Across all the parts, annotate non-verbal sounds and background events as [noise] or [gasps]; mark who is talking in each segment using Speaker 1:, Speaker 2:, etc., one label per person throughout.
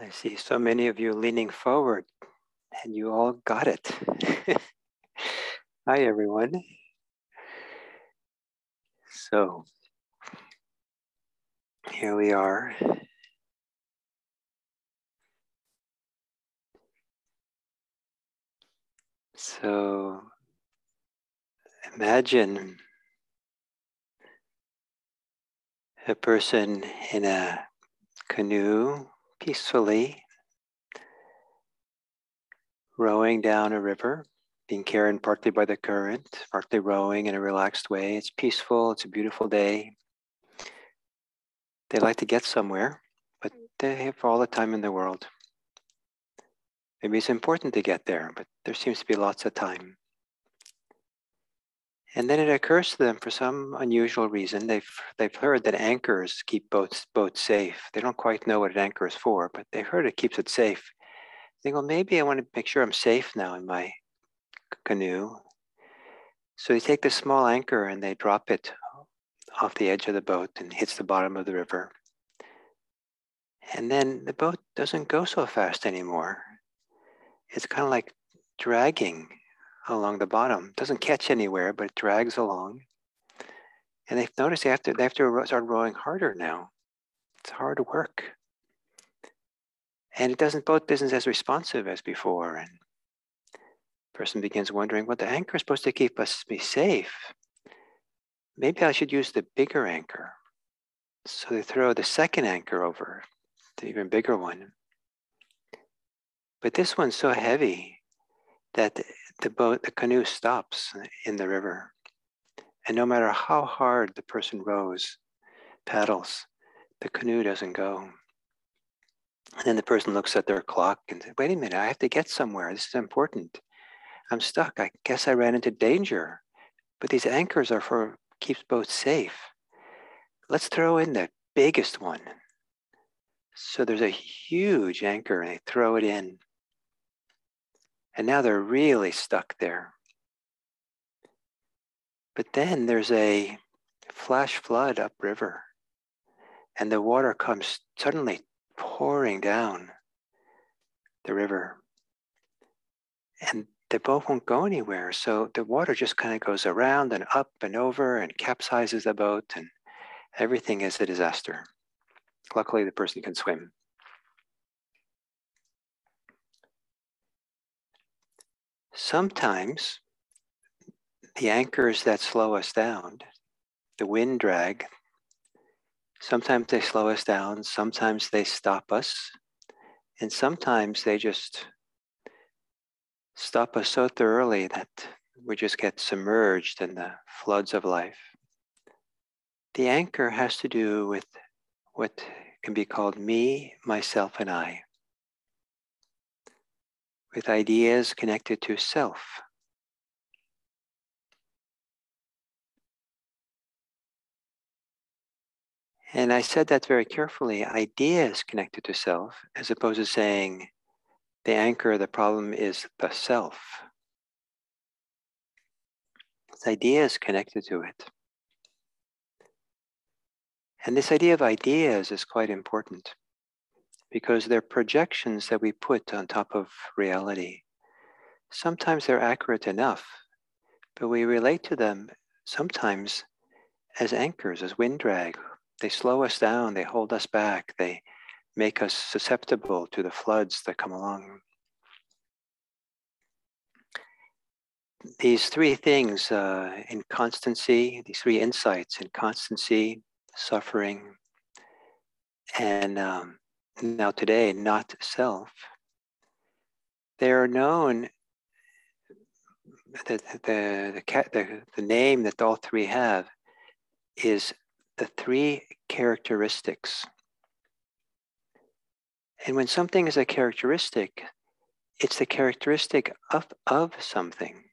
Speaker 1: I see so many of you leaning forward and you all got it. [laughs] Hi, everyone. So, here we are. So, imagine a person in a canoe peacefully rowing down a river, being carried partly by the current, partly rowing in a relaxed way. It's peaceful, it's a beautiful day. They like to get somewhere, but they have all the time in the world. Maybe it's important to get there, but there seems to be lots of time. And then it occurs to them for some unusual reason, they've, they've heard that anchors keep boats, boats safe. They don't quite know what an anchor is for, but they heard it keeps it safe. They think, well, maybe I want to make sure I'm safe now in my canoe. So they take this small anchor and they drop it off the edge of the boat and hits the bottom of the river. And then the boat doesn't go so fast anymore. It's kind of like dragging along the bottom. Doesn't catch anywhere, but it drags along. And they've noticed they have to they have to start rowing harder now. It's hard work. And it doesn't boat business as responsive as before. And person begins wondering, well, the anchor is supposed to keep us be safe. Maybe I should use the bigger anchor. So they throw the second anchor over, the even bigger one. But this one's so heavy that the boat, the canoe stops in the river. And no matter how hard the person rows, paddles, the canoe doesn't go. And then the person looks at their clock and says, wait a minute, I have to get somewhere. This is important. I'm stuck. I guess I ran into danger. But these anchors are for keeps boats safe. Let's throw in the biggest one. So there's a huge anchor and they throw it in. And now they're really stuck there. But then there's a flash flood upriver, and the water comes suddenly pouring down the river. And the boat won't go anywhere. So the water just kind of goes around and up and over and capsizes the boat, and everything is a disaster. Luckily, the person can swim. Sometimes the anchors that slow us down, the wind drag, sometimes they slow us down, sometimes they stop us, and sometimes they just stop us so thoroughly that we just get submerged in the floods of life. The anchor has to do with what can be called me, myself, and I with ideas connected to self. And I said that very carefully ideas connected to self, as opposed to saying the anchor, of the problem is the self. It's ideas connected to it. And this idea of ideas is quite important because they're projections that we put on top of reality. Sometimes they're accurate enough, but we relate to them sometimes as anchors, as wind drag. They slow us down, they hold us back, they make us susceptible to the floods that come along. These three things uh, inconstancy, these three insights inconstancy, suffering, and um, now today, not self, they are known, the, the, the, the, name that all three have is the three characteristics. And when something is a characteristic, it's the characteristic of, of something.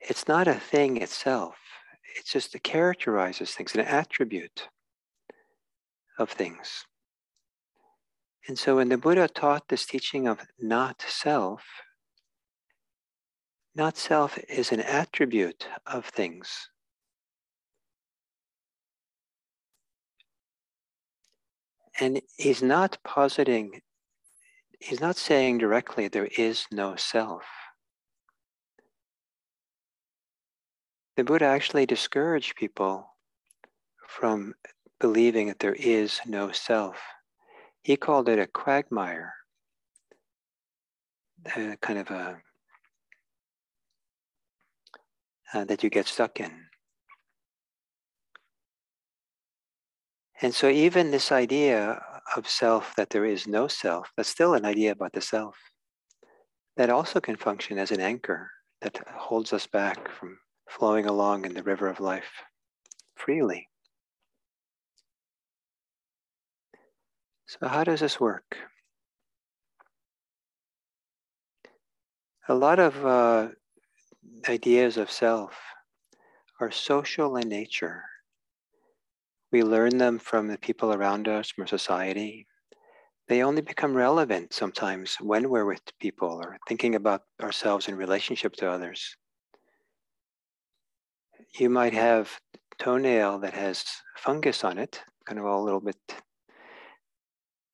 Speaker 1: It's not a thing itself. It's just it characterizes things, an attribute of things. And so when the Buddha taught this teaching of not self, not self is an attribute of things. And he's not positing, he's not saying directly there is no self. The Buddha actually discouraged people from believing that there is no self. He called it a quagmire, a kind of a uh, that you get stuck in. And so, even this idea of self, that there is no self, that's still an idea about the self, that also can function as an anchor that holds us back from flowing along in the river of life freely. So, how does this work? A lot of uh, ideas of self are social in nature. We learn them from the people around us, from society. They only become relevant sometimes when we're with people or thinking about ourselves in relationship to others. You might have toenail that has fungus on it, kind of all a little bit,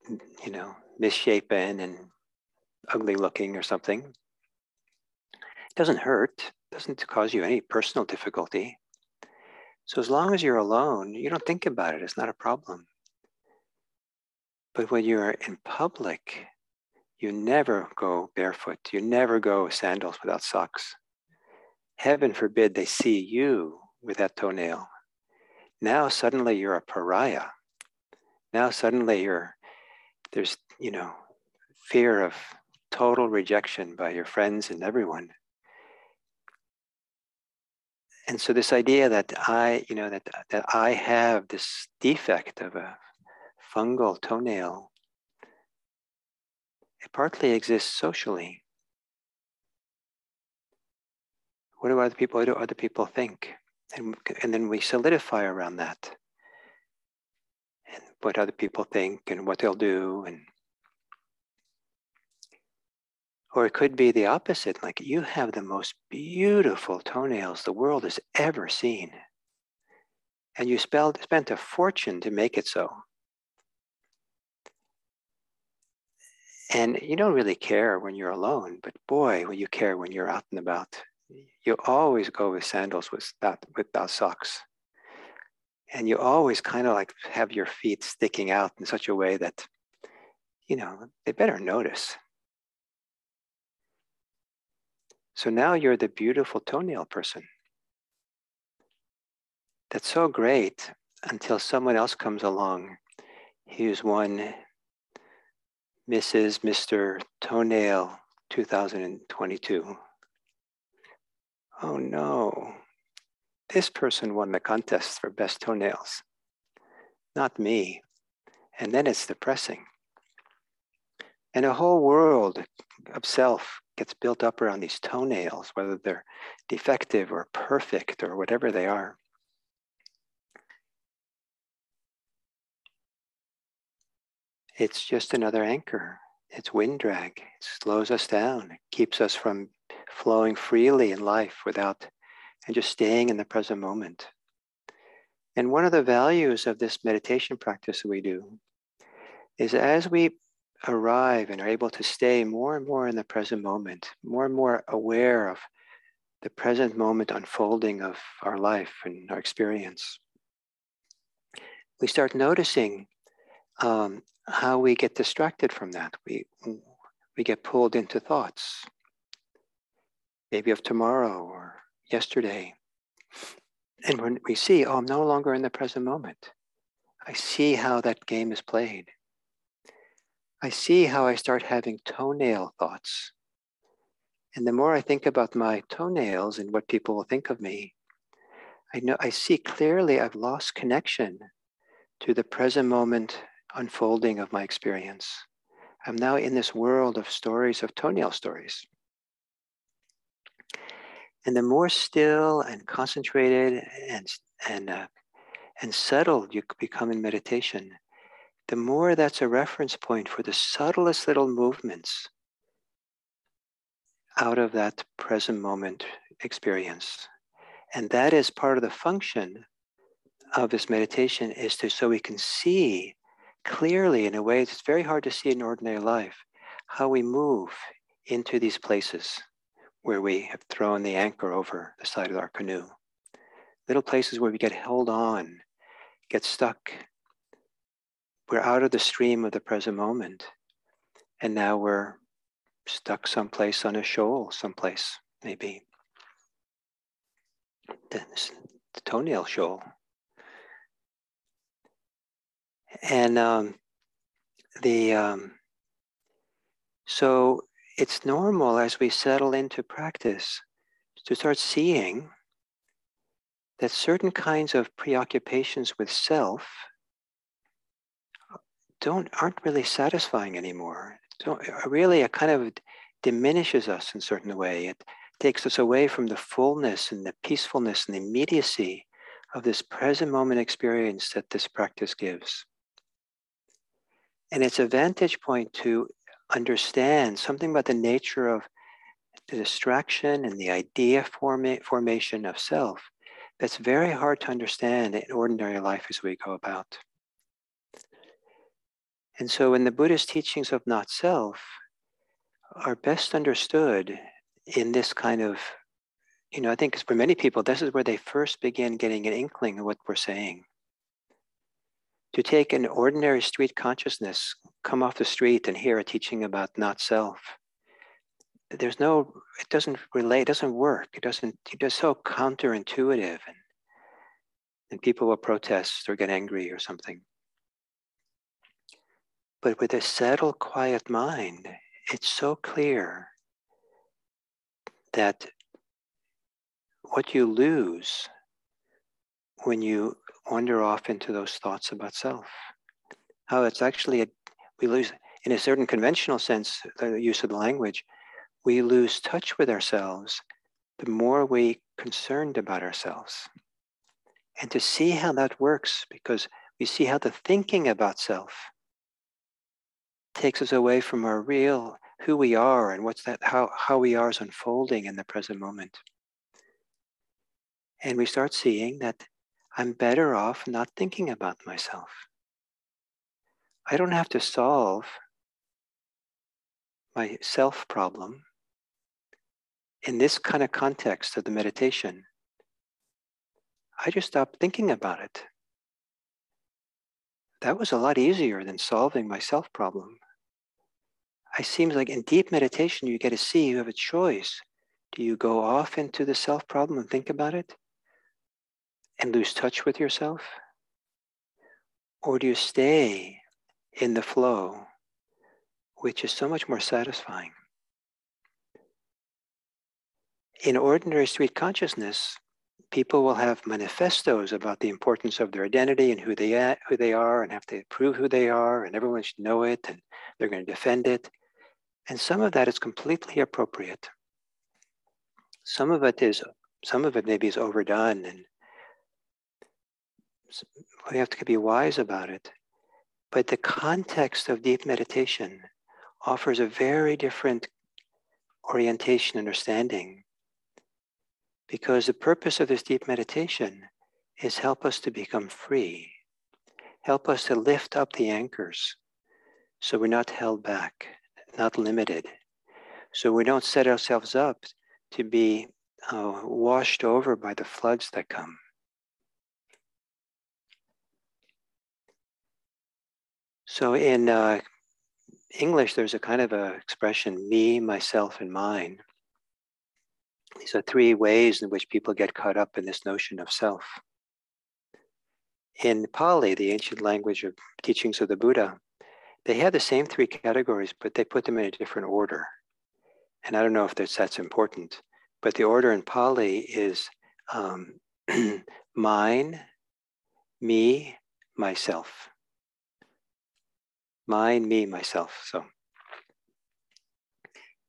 Speaker 1: you know, misshapen and ugly looking or something. It doesn't hurt, doesn't cause you any personal difficulty. So as long as you're alone, you don't think about it. It's not a problem. But when you're in public, you never go barefoot. You never go sandals without socks. Heaven forbid they see you with that toenail. Now suddenly you're a pariah. Now suddenly you're there's you know fear of total rejection by your friends and everyone and so this idea that I, you know, that that I have this defect of a fungal toenail, it partly exists socially. What do other people? What do other people think? And and then we solidify around that, what other people think and what they'll do, and or it could be the opposite, like you have the most beautiful toenails the world has ever seen. And you spelled, spent a fortune to make it so. And you don't really care when you're alone, but boy, when you care when you're out and about. You always go with sandals without, without socks. And you always kind of like have your feet sticking out in such a way that, you know, they better notice. So now you're the beautiful toenail person. That's so great until someone else comes along. Here's one Mrs. Mr. Toenail 2022. Oh no, this person won the contest for best toenails, not me. And then it's depressing. And a whole world of self gets built up around these toenails, whether they're defective or perfect or whatever they are. It's just another anchor. It's wind drag. It slows us down. It keeps us from flowing freely in life without and just staying in the present moment. And one of the values of this meditation practice that we do is as we arrive and are able to stay more and more in the present moment, more and more aware of the present moment unfolding of our life and our experience, we start noticing um, how we get distracted from that. We, we get pulled into thoughts, maybe of tomorrow or yesterday. And when we see, oh, I'm no longer in the present moment, I see how that game is played. I see how I start having toenail thoughts. And the more I think about my toenails and what people will think of me, I know I see clearly I've lost connection to the present moment unfolding of my experience. I'm now in this world of stories of toenail stories. And the more still and concentrated and and uh, and settled you become in meditation, the more that's a reference point for the subtlest little movements out of that present moment experience. And that is part of the function of this meditation is to so we can see clearly in a way that's very hard to see in ordinary life how we move into these places where we have thrown the anchor over the side of our canoe. Little places where we get held on, get stuck. We're out of the stream of the present moment. And now we're stuck someplace on a shoal, someplace, maybe. The, the toenail shoal. And um, the um, so it's normal as we settle into practice to start seeing that certain kinds of preoccupations with self don't aren't really satisfying anymore. Don't, uh, really, it kind of diminishes us in certain way. It takes us away from the fullness and the peacefulness and the immediacy of this present moment experience that this practice gives. And it's a vantage point to understand something about the nature of the distraction and the idea forma- formation of self that's very hard to understand in ordinary life as we go about. And so, in the Buddhist teachings of not self, are best understood in this kind of, you know, I think for many people, this is where they first begin getting an inkling of what we're saying to take an ordinary street consciousness, come off the street and hear a teaching about not self. There's no, it doesn't relate, it doesn't work. It doesn't, it's so counterintuitive and, and people will protest or get angry or something. But with a settled, quiet mind, it's so clear that what you lose when you wander off into those thoughts about self. How it's actually, a, we lose, in a certain conventional sense, the use of the language, we lose touch with ourselves the more we concerned about ourselves. And to see how that works, because we see how the thinking about self takes us away from our real who we are and what's that how, how we are is unfolding in the present moment. And we start seeing that I'm better off not thinking about myself. I don't have to solve my self problem in this kind of context of the meditation. I just stop thinking about it. That was a lot easier than solving my self problem. It seems like in deep meditation, you get to see you have a choice. Do you go off into the self problem and think about it? And lose touch with yourself? Or do you stay in the flow, which is so much more satisfying? In ordinary street consciousness, people will have manifestos about the importance of their identity and who they are, who they are and have to prove who they are and everyone should know it and they're going to defend it. And some of that is completely appropriate. Some of it is some of it maybe is overdone and we have to be wise about it. But the context of deep meditation offers a very different orientation, understanding. Because the purpose of this deep meditation is help us to become free, help us to lift up the anchors so we're not held back, not limited. So we don't set ourselves up to be uh, washed over by the floods that come. So in uh, English, there's a kind of a expression, me, myself, and mine. These are three ways in which people get caught up in this notion of self. In Pali, the ancient language of teachings of the Buddha, they have the same three categories, but they put them in a different order. And I don't know if that's, that's important, but the order in Pali is um, [clears throat] mine, me, myself mine, me, myself. So,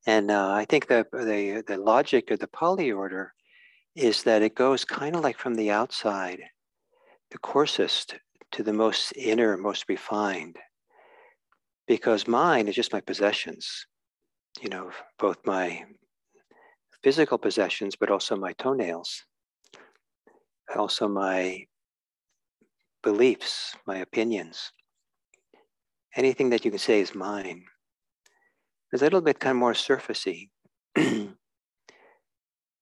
Speaker 1: and uh, I think the, the the logic of the Pali order is that it goes kind of like from the outside, the coarsest to the most inner, most refined. Because mine is just my possessions, you know, both my physical possessions, but also my toenails, also my beliefs, my opinions anything that you can say is mine. It's a little bit kind of more surfacey. [clears throat]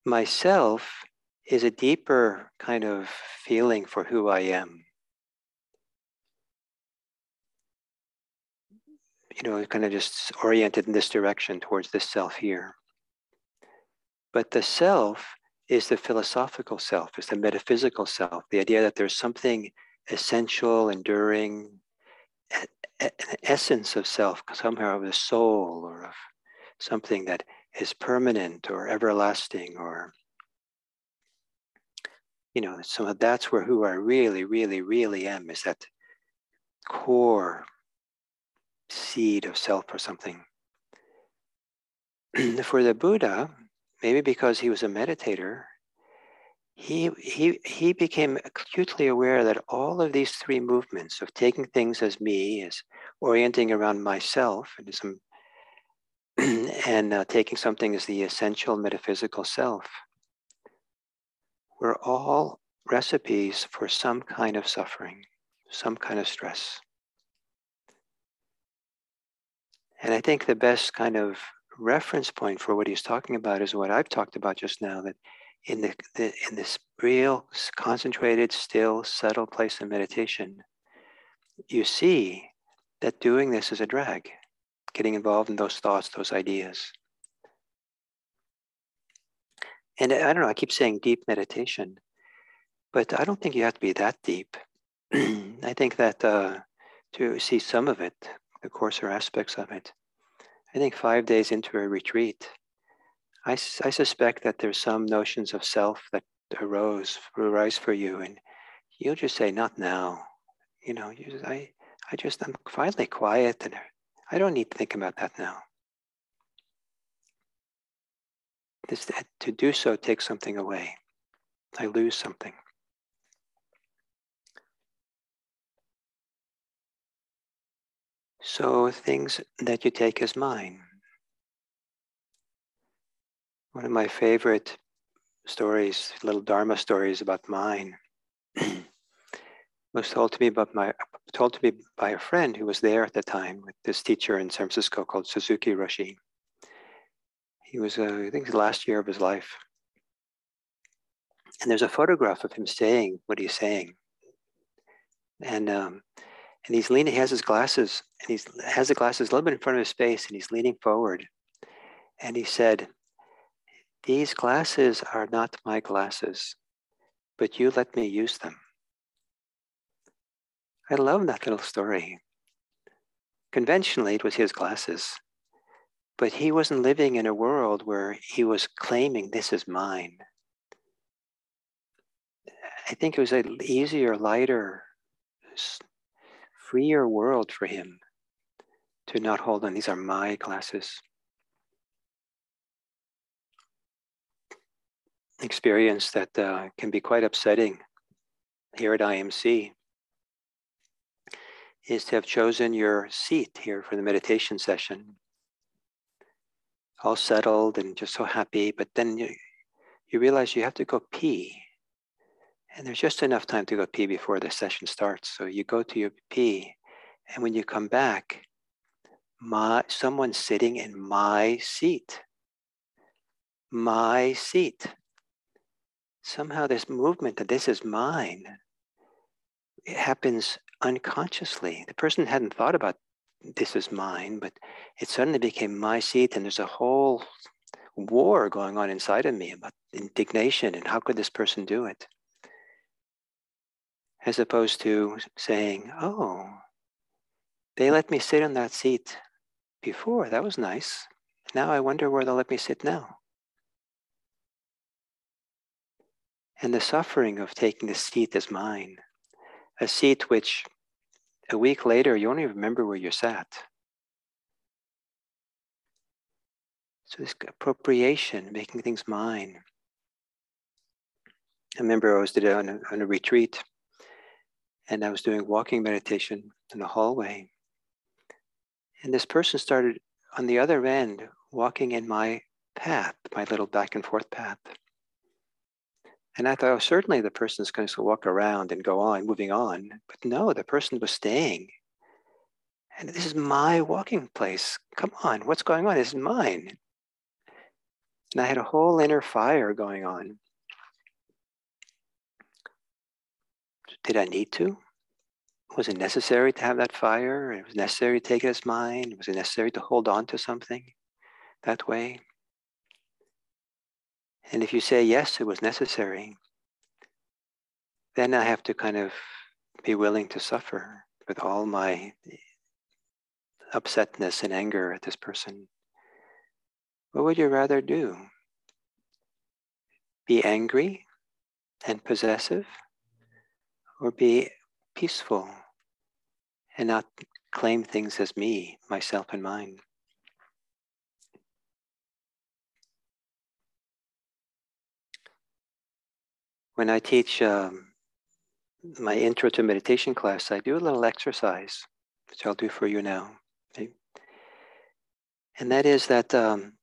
Speaker 1: Myself is a deeper kind of feeling for who I am. You know, kind of just oriented in this direction towards this self here. But the self is the philosophical self, is the metaphysical self, the idea that there's something essential, enduring, an essence of self, somehow of the soul or of something that is permanent or everlasting or you know so that's where who i really really really am is that core seed of self or something. [clears throat] For the buddha maybe because he was a meditator he, he, he became acutely aware that all of these three movements of taking things as me, as orienting around myself, and, some, [clears throat] and uh, taking something as the essential metaphysical self, were all recipes for some kind of suffering, some kind of stress. And I think the best kind of reference point for what he's talking about is what I've talked about just now that in the, the in this real concentrated, still, subtle place of meditation, you see that doing this is a drag, getting involved in those thoughts, those ideas. And I don't know, I keep saying deep meditation, but I don't think you have to be that deep. [clears throat] I think that uh, to see some of it, the coarser aspects of it, I think five days into a retreat, I, I suspect that there's some notions of self that arose arise for you, and you'll just say, "Not now." You know, you, I I just I'm finally quiet, and I don't need to think about that now. This, to do so takes something away. I lose something. So things that you take as mine. One of my favorite stories, little Dharma stories about mine, [clears throat] was told to me about my told to me by a friend who was there at the time with this teacher in San Francisco called Suzuki Roshi. He was, uh, I think, the last year of his life, and there's a photograph of him saying what he's saying, and um, and he's leaning. He has his glasses, and he's has the glasses a little bit in front of his face, and he's leaning forward, and he said these glasses are not my glasses, but you let me use them. I love that little story. Conventionally, it was his glasses, but he wasn't living in a world where he was claiming this is mine. I think it was an easier, lighter, freer world for him to not hold on. These are my glasses. Experience that uh, can be quite upsetting here at IMC is to have chosen your seat here for the meditation session. All settled and just so happy, but then you, you realize you have to go pee. And there's just enough time to go pee before the session starts. So you go to your pee, and when you come back, my someone's sitting in my seat. My seat somehow this movement that this is mine it happens unconsciously. The person hadn't thought about this is mine but it suddenly became my seat and there's a whole war going on inside of me about indignation and how could this person do it? As opposed to saying oh they let me sit in that seat before. That was nice. Now i wonder where they'll let me sit now and the suffering of taking the seat as mine, a seat which a week later you only remember where you sat. So this appropriation, making things mine. I remember I was did on a, on a retreat, and I was doing walking meditation in the hallway, and this person started on the other end walking in my path, my little back and forth path. And I thought, oh, certainly the person's going to walk around and go on, moving on. But no, the person was staying. And this is my walking place. Come on, what's going on? This is mine. And I had a whole inner fire going on. Did I need to? Was it necessary to have that fire? It was necessary to take it as mine? Was it necessary to hold on to something that way? And if you say, yes, it was necessary, then I have to kind of be willing to suffer with all my upsetness and anger at this person. What would you rather do? Be angry and possessive, or be peaceful and not claim things as me, myself, and mine? When I teach um, my intro to meditation class, I do a little exercise, which I'll do for you now. Okay? And that is that um,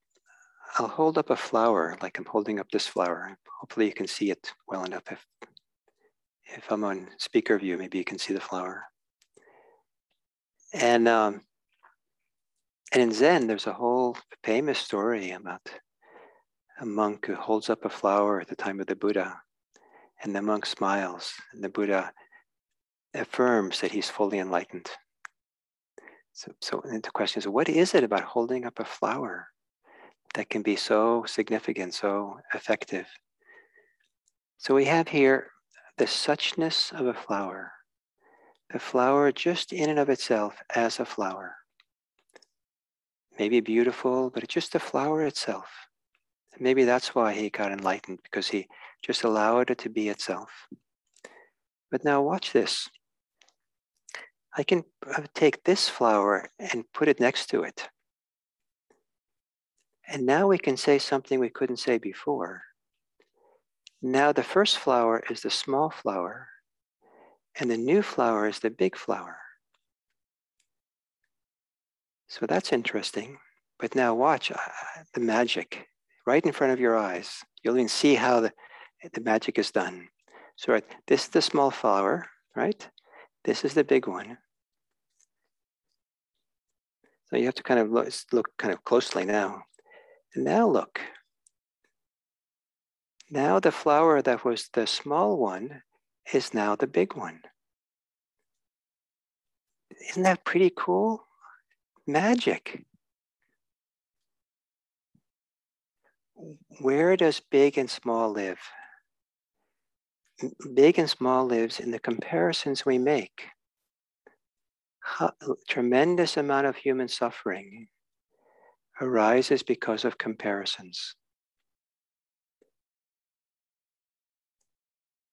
Speaker 1: I'll hold up a flower, like I'm holding up this flower. Hopefully, you can see it well enough. If if I'm on speaker view, maybe you can see the flower. And um, and in Zen, there's a whole famous story about a monk who holds up a flower at the time of the Buddha and the monk smiles, and the Buddha affirms that he's fully enlightened. So, so the question is, what is it about holding up a flower that can be so significant, so effective? So we have here the suchness of a flower, the flower just in and of itself as a flower. Maybe beautiful, but just a flower itself. Maybe that's why he got enlightened, because he just allowed it to be itself. But now watch this. I can uh, take this flower and put it next to it. And now we can say something we couldn't say before. Now the first flower is the small flower, and the new flower is the big flower. So that's interesting. But now watch uh, the magic right in front of your eyes. You'll even see how the, the magic is done. So right, this is the small flower, right? This is the big one. So you have to kind of look, look kind of closely now. And now look. Now the flower that was the small one is now the big one. Isn't that pretty cool? Magic. Where does big and small live? Big and small lives in the comparisons we make. How, tremendous amount of human suffering arises because of comparisons.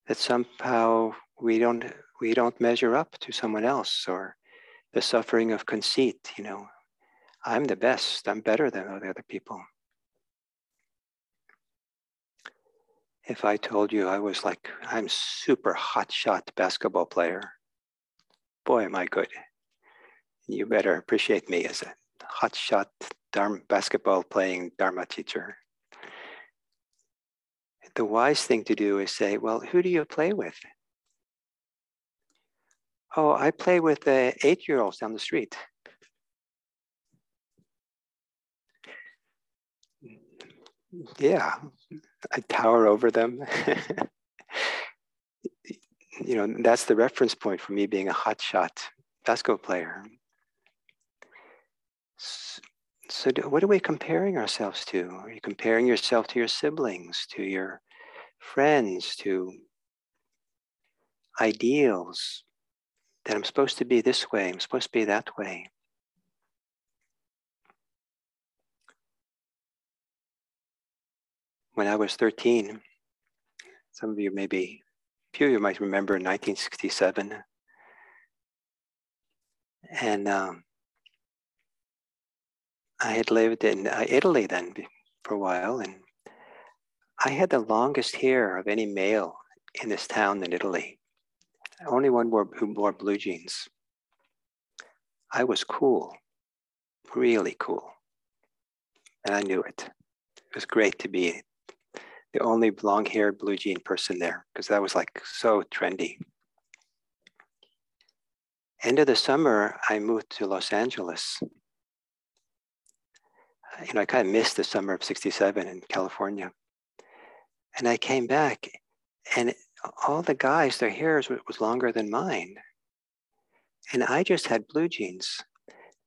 Speaker 1: That somehow we don't we don't measure up to someone else or the suffering of conceit, you know. I'm the best, I'm better than the other people. If I told you I was like, I'm super hot shot basketball player, boy, am I good. You better appreciate me as a hot shot dharma, basketball playing Dharma teacher. The wise thing to do is say, well, who do you play with? Oh, I play with uh, the eight year olds down the street. Yeah, I tower over them. [laughs] you know, that's the reference point for me being a hotshot basketball player. So, do, what are we comparing ourselves to? Are you comparing yourself to your siblings, to your friends, to ideals that I'm supposed to be this way, I'm supposed to be that way? When I was 13, some of you maybe, a few of you might remember 1967. And um, I had lived in uh, Italy then for a while, and I had the longest hair of any male in this town in Italy. Only one wore, who wore blue jeans. I was cool, really cool. And I knew it. It was great to be the only long haired blue jean person there because that was like so trendy. End of the summer, I moved to Los Angeles. You know, I kind of missed the summer of 67 in California. And I came back and all the guys, their hair was longer than mine. And I just had blue jeans.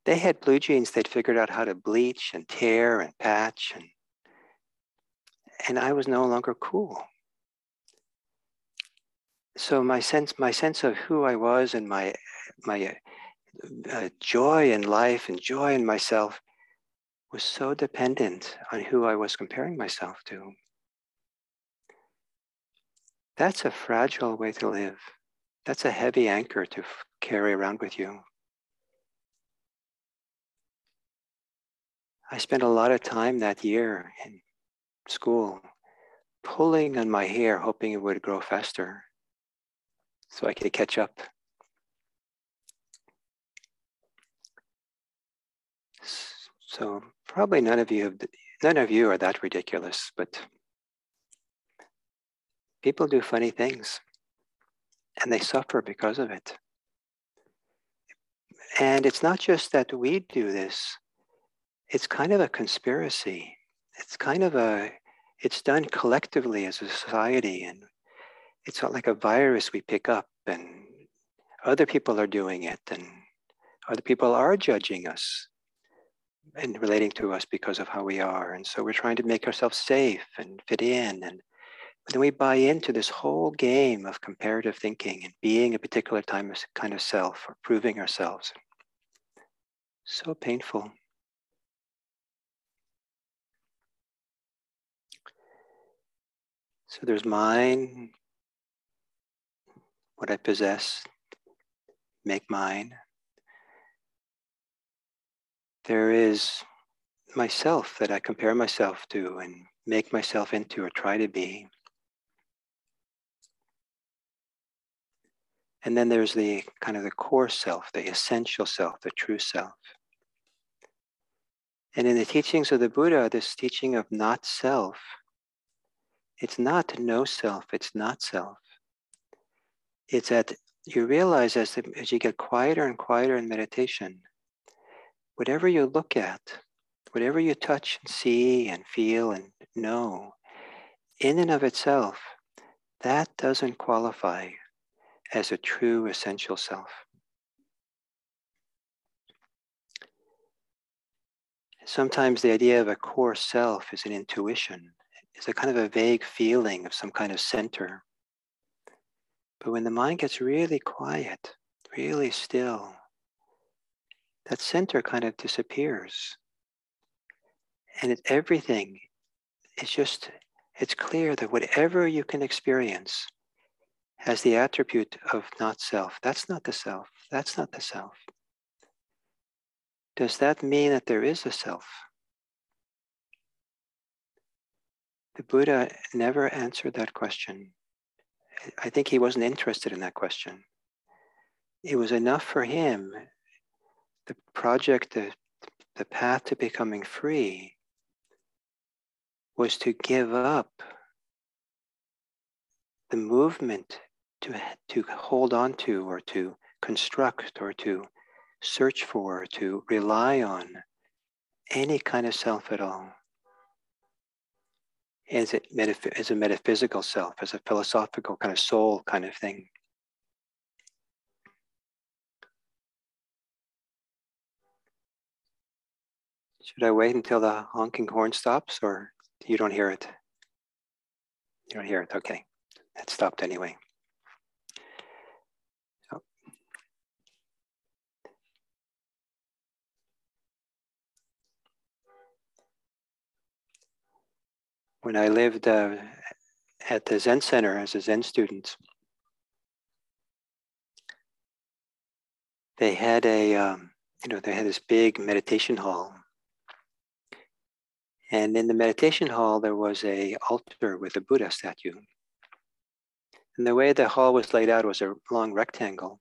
Speaker 1: They had blue jeans they'd figured out how to bleach and tear and patch. And, and I was no longer cool. So my sense, my sense of who I was and my, my uh, joy in life and joy in myself was so dependent on who I was comparing myself to. That's a fragile way to live. That's a heavy anchor to f- carry around with you. I spent a lot of time that year in school pulling on my hair, hoping it would grow faster so I could catch up. So probably none of you have, none of you are that ridiculous, but people do funny things and they suffer because of it. And it's not just that we do this, it's kind of a conspiracy. It's kind of a, it's done collectively as a society. And it's not like a virus we pick up and other people are doing it and other people are judging us and relating to us because of how we are. And so we're trying to make ourselves safe and fit in. And then we buy into this whole game of comparative thinking and being a particular time kind of self or proving ourselves. So painful. So there's mine, what I possess, make mine. There is myself that I compare myself to and make myself into or try to be. And then there's the kind of the core self, the essential self, the true self. And in the teachings of the Buddha, this teaching of not self, it's not no self, it's not self. It's that you realize as, as you get quieter and quieter in meditation, whatever you look at, whatever you touch and see and feel and know, in and of itself, that doesn't qualify as a true essential self. Sometimes the idea of a core self is an intuition, it's a kind of a vague feeling of some kind of center. But when the mind gets really quiet, really still, that center kind of disappears. And it, everything is just, it's clear that whatever you can experience, has the attribute of not self. That's not the self. That's not the self. Does that mean that there is a self? The Buddha never answered that question. I think he wasn't interested in that question. It was enough for him, the project, the, the path to becoming free, was to give up the movement to, to hold on to or to construct or to search for, or to rely on any kind of self at all. As, it metaph- as a metaphysical self, as a philosophical kind of soul kind of thing. Should I wait until the honking horn stops or you don't hear it? You don't hear it, okay. It stopped anyway. When I lived uh, at the Zen Center as a Zen student, they had a, um, you know, they had this big meditation hall. And in the meditation hall, there was a altar with a Buddha statue. And the way the hall was laid out was a long rectangle.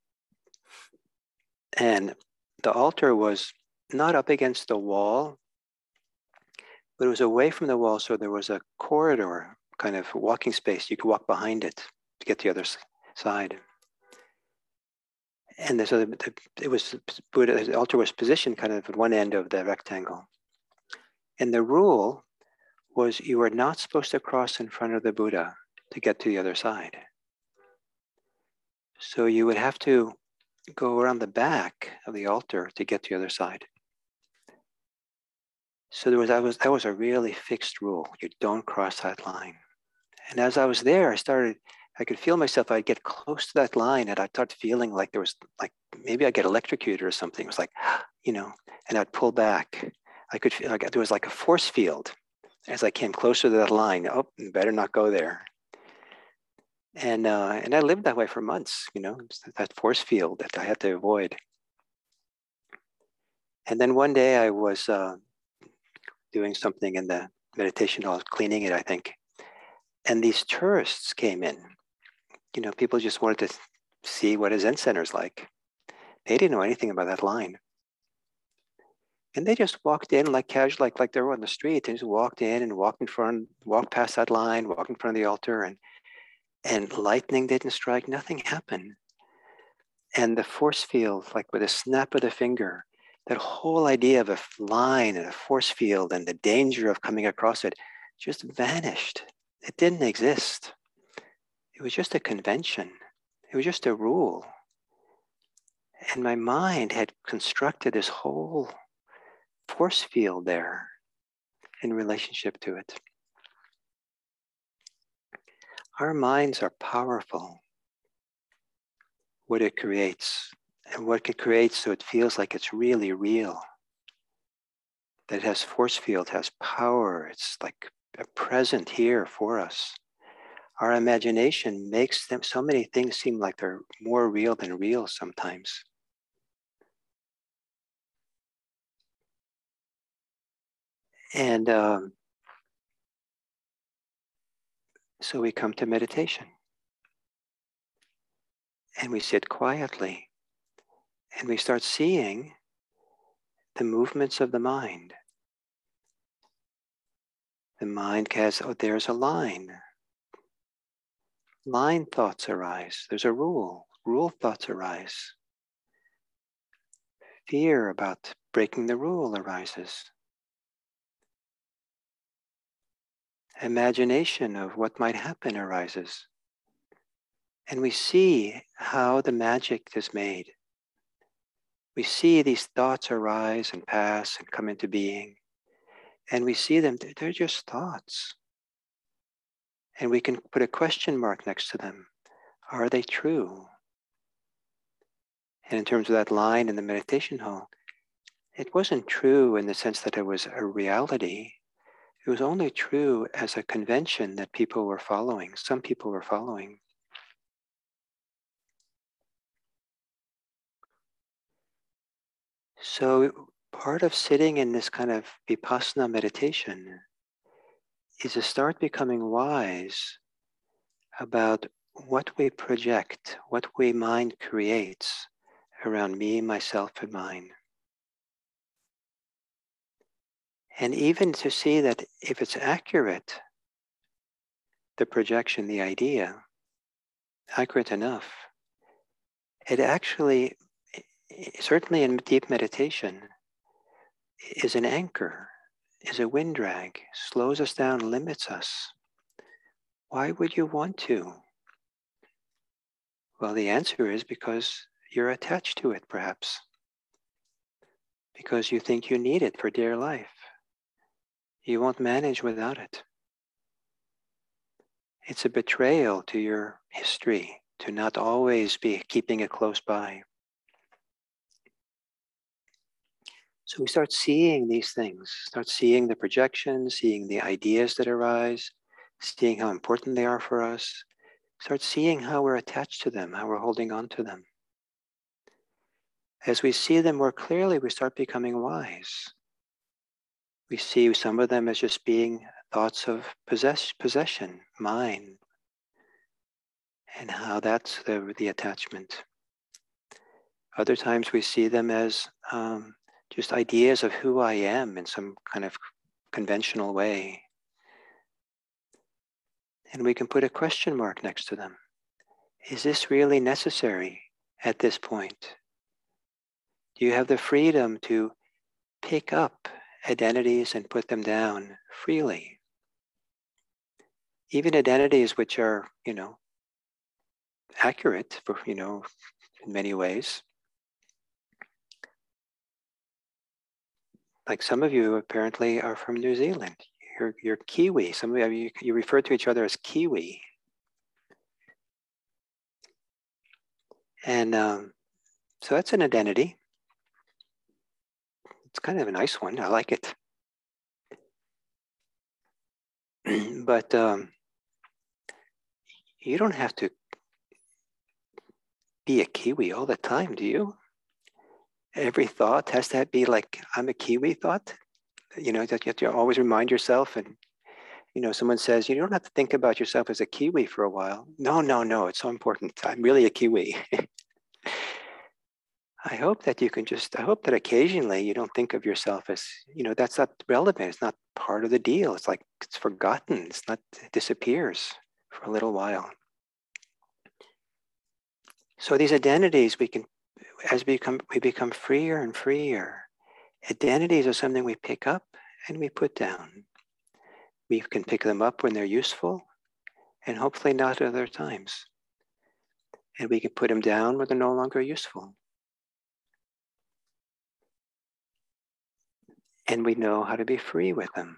Speaker 1: And the altar was not up against the wall, but it was away from the wall, so there was a corridor, kind of walking space. You could walk behind it to get to the other side. And so the, the, it was Buddha, the altar was positioned kind of at one end of the rectangle. And the rule was you were not supposed to cross in front of the Buddha to get to the other side. So you would have to go around the back of the altar to get to the other side. So there was that was that was a really fixed rule. You don't cross that line. And as I was there, I started, I could feel myself, I'd get close to that line and I'd start feeling like there was like maybe I get electrocuted or something. It was like, [gasps] you know, and I'd pull back. I could feel like there was like a force field as I came closer to that line. Oh, better not go there. And uh, and I lived that way for months, you know, that force field that I had to avoid. And then one day I was uh, doing something in the meditation hall, cleaning it, I think. And these tourists came in. You know, people just wanted to see what a Zen center is like. They didn't know anything about that line. And they just walked in like casual, like, like they were on the street. They just walked in and walked in front, walked past that line, walked in front of the altar, and and lightning didn't strike, nothing happened. And the force field, like with a snap of the finger, that whole idea of a line and a force field and the danger of coming across it just vanished. It didn't exist. It was just a convention. It was just a rule. And my mind had constructed this whole force field there in relationship to it. Our minds are powerful. What it creates and what it creates so it feels like it's really real. That has force field, has power. It's like a present here for us. Our imagination makes them so many things seem like they're more real than real sometimes. And um, so we come to meditation and we sit quietly and we start seeing the movements of the mind. The mind has, oh, there's a line. Line thoughts arise. There's a rule. Rule thoughts arise. Fear about breaking the rule arises. Imagination of what might happen arises. And we see how the magic is made we see these thoughts arise and pass and come into being. And we see them, they're just thoughts. And we can put a question mark next to them. Are they true? And in terms of that line in the meditation hall, it wasn't true in the sense that it was a reality. It was only true as a convention that people were following, some people were following. So, part of sitting in this kind of vipassana meditation is to start becoming wise about what we project, what we mind creates around me, myself, and mine. And even to see that if it's accurate, the projection, the idea, accurate enough, it actually certainly in deep meditation, is an anchor, is a wind drag, slows us down, limits us. Why would you want to? Well, the answer is because you're attached to it, perhaps. Because you think you need it for dear life. You won't manage without it. It's a betrayal to your history to not always be keeping it close by. So we start seeing these things, start seeing the projections, seeing the ideas that arise, seeing how important they are for us, start seeing how we're attached to them, how we're holding on to them. As we see them more clearly, we start becoming wise. We see some of them as just being thoughts of possess- possession, mine, and how that's the, the attachment. Other times we see them as um, just ideas of who I am in some kind of conventional way. And we can put a question mark next to them. Is this really necessary at this point? Do you have the freedom to pick up identities and put them down freely? Even identities which are, you know, accurate for, you know, in many ways. Like some of you apparently are from New Zealand. You're, you're Kiwi. Some of you, you refer to each other as Kiwi. And um, so that's an identity. It's kind of a nice one. I like it. [clears throat] but um, you don't have to be a Kiwi all the time, do you? Every thought has to be like, I'm a Kiwi thought. You know, that you have to always remind yourself and you know, someone says, you don't have to think about yourself as a Kiwi for a while. No, no, no, it's so important. I'm really a Kiwi. [laughs] I hope that you can just, I hope that occasionally you don't think of yourself as, you know, that's not relevant. It's not part of the deal. It's like it's forgotten. It's not, it disappears for a little while. So these identities, we can, as we become, we become freer and freer. Identities are something we pick up and we put down. We can pick them up when they're useful and hopefully not at other times. And we can put them down when they're no longer useful. And we know how to be free with them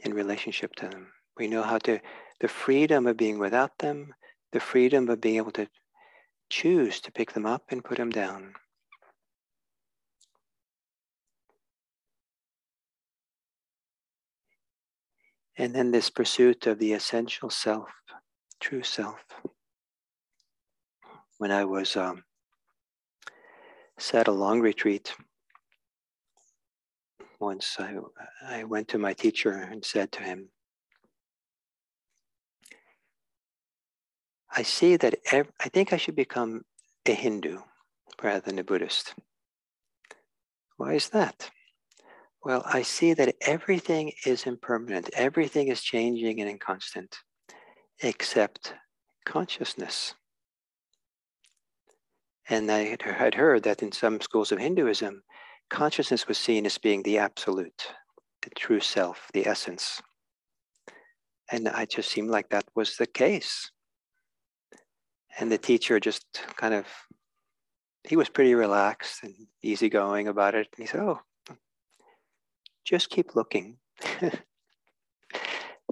Speaker 1: in relationship to them. We know how to, the freedom of being without them, the freedom of being able to choose to pick them up and put them down. And then this pursuit of the essential self, true self. When I was um, a long retreat, once I, I went to my teacher and said to him, I see that I think I should become a Hindu rather than a Buddhist. Why is that? Well, I see that everything is impermanent, everything is changing and inconstant, except consciousness. And I had heard that in some schools of Hinduism, consciousness was seen as being the absolute, the true self, the essence. And I just seemed like that was the case. And the teacher just kind of, he was pretty relaxed and easygoing about it. And he said, Oh, just keep looking. [laughs]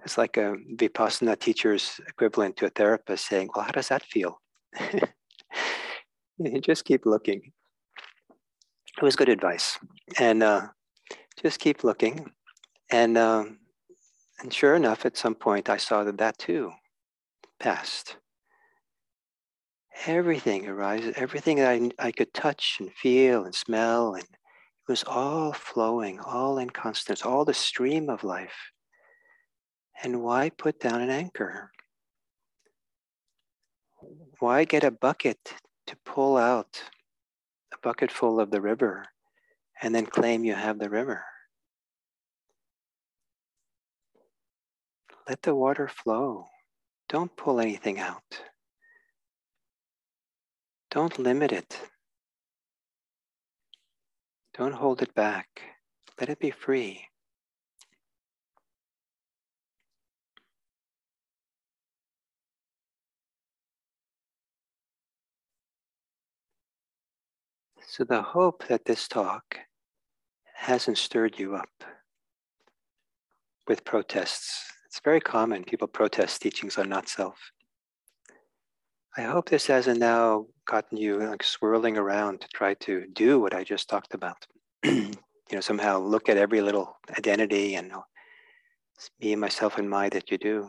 Speaker 1: it's like a vipassana teacher's equivalent to a therapist saying, Well, how does that feel? [laughs] just keep looking. It was good advice. And uh, just keep looking. And, um, and sure enough, at some point, I saw that that too passed. Everything arises, everything that I, I could touch and feel and smell and it was all flowing, all in constance, all the stream of life. And why put down an anchor? Why get a bucket to pull out a bucket full of the river and then claim you have the river? Let the water flow. Don't pull anything out. Don't limit it. Don't hold it back. Let it be free. So, the hope that this talk hasn't stirred you up with protests. It's very common. People protest teachings on not self. I hope this hasn't now gotten you like swirling around to try to do what I just talked about. [clears throat] you know, somehow look at every little identity and me myself and my that you do.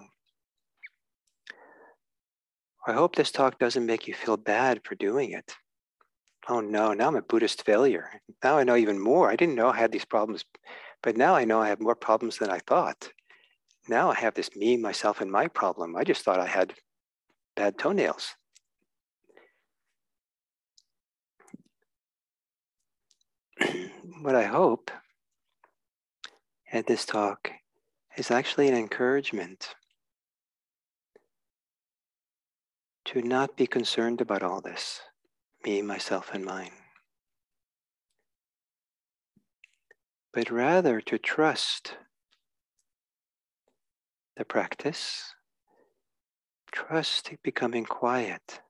Speaker 1: I hope this talk doesn't make you feel bad for doing it. Oh no, now I'm a Buddhist failure. Now I know even more. I didn't know I had these problems, but now I know I have more problems than I thought. Now I have this me, myself, and my problem. I just thought I had bad toenails. [clears throat] what I hope at this talk is actually an encouragement to not be concerned about all this. me, myself, and mine. But rather to trust the practice, trust becoming quiet,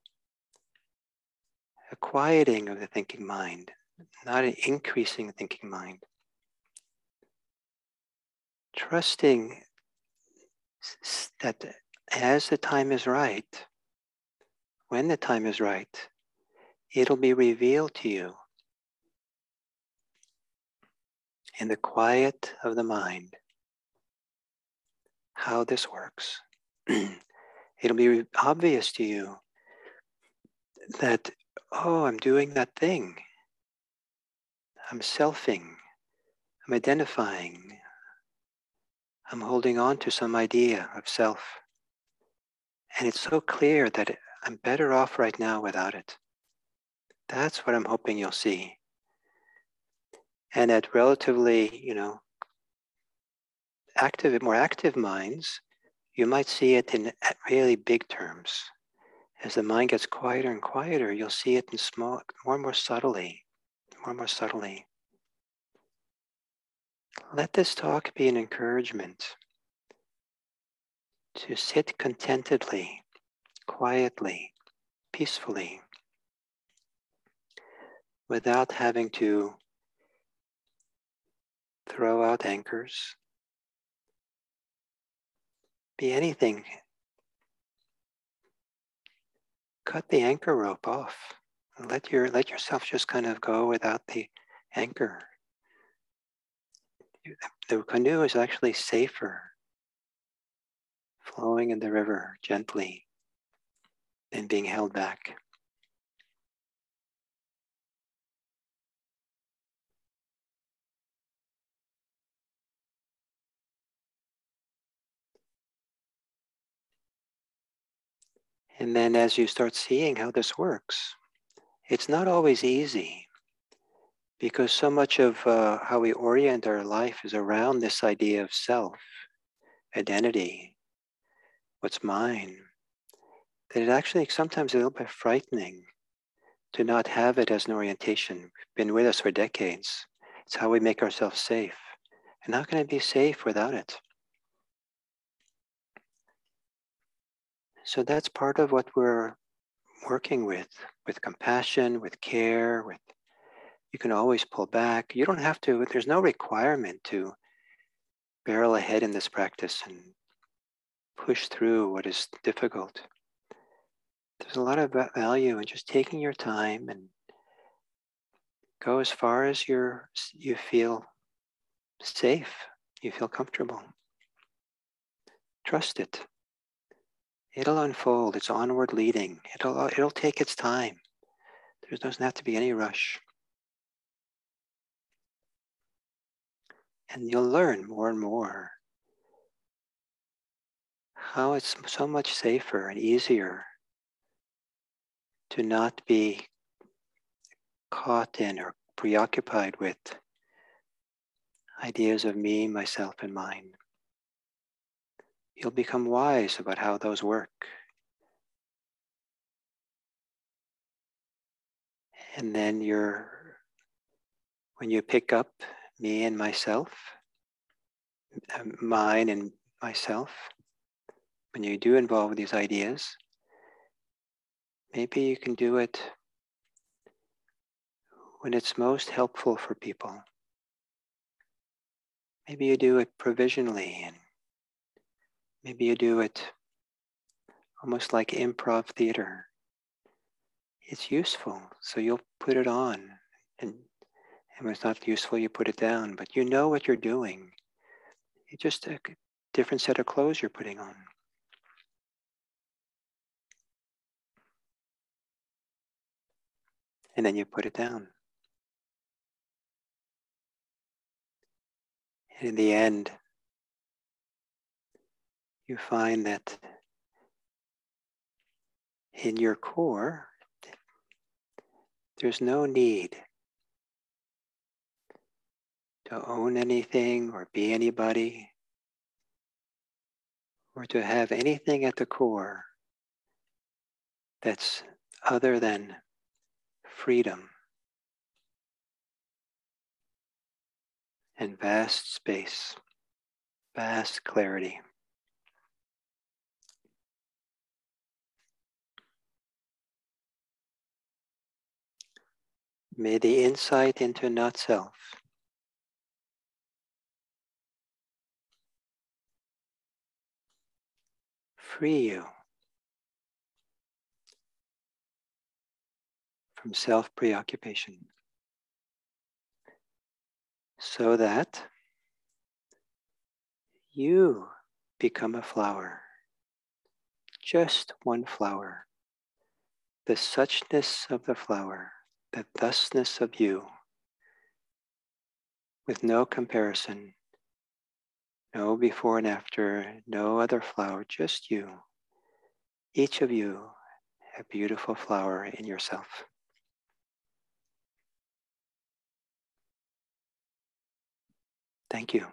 Speaker 1: a quieting of the thinking mind, not an increasing thinking mind. Trusting that as the time is right, when the time is right, it'll be revealed to you in the quiet of the mind how this works. [clears throat] it'll be obvious to you that, oh, I'm doing that thing. I'm selfing. I'm identifying. I'm holding on to some idea of self. And it's so clear that I'm better off right now without it. That's what I'm hoping you'll see. And at relatively, you know, active, more active minds, you might see it in really big terms. As the mind gets quieter and quieter, you'll see it in small, more and more subtly, more more subtly. Let this talk be an encouragement to sit contentedly, quietly, peacefully, without having to throw out anchors, be anything. Cut the anchor rope off. Let your let yourself just kind of go without the anchor the canoe is actually safer flowing in the river gently than being held back. And then as you start seeing how this works, it's not always easy because so much of uh, how we orient our life is around this idea of self, identity, what's mine, that it actually sometimes a little bit frightening to not have it as an orientation. been with us for decades. It's how we make ourselves safe. And how can I be safe without it? So that's part of what we're working with, with compassion, with care, with you can always pull back. You don't have to, there's no requirement to barrel ahead in this practice and push through what is difficult. There's a lot of value in just taking your time and go as far as you're, you feel safe, you feel comfortable. Trust it. It'll unfold. It's onward leading. It'll, uh, it'll take its time. There doesn't have to be any rush. And you'll learn more and more how it's so much safer and easier to not be caught in or preoccupied with ideas of me, myself, and mine. You'll become wise about how those work. And then you're, when you pick up me and myself, um, mine and myself, when you do involve these ideas, maybe you can do it when it's most helpful for people. Maybe you do it provisionally, and maybe you do it almost like improv theater. It's useful, so you'll put it on and and when it's not useful, you put it down, but you know what you're doing. It's just a different set of clothes you're putting on. And then you put it down. And in the end, you find that in your core, there's no need to own anything or be anybody or to have anything at the core that's other than freedom, and vast space, vast clarity. May the insight into not self. Free you from self preoccupation so that you become a flower, just one flower, the suchness of the flower, the thusness of you, with no comparison, no before and after, no other flower, just you. Each of you a beautiful flower in yourself. Thank you.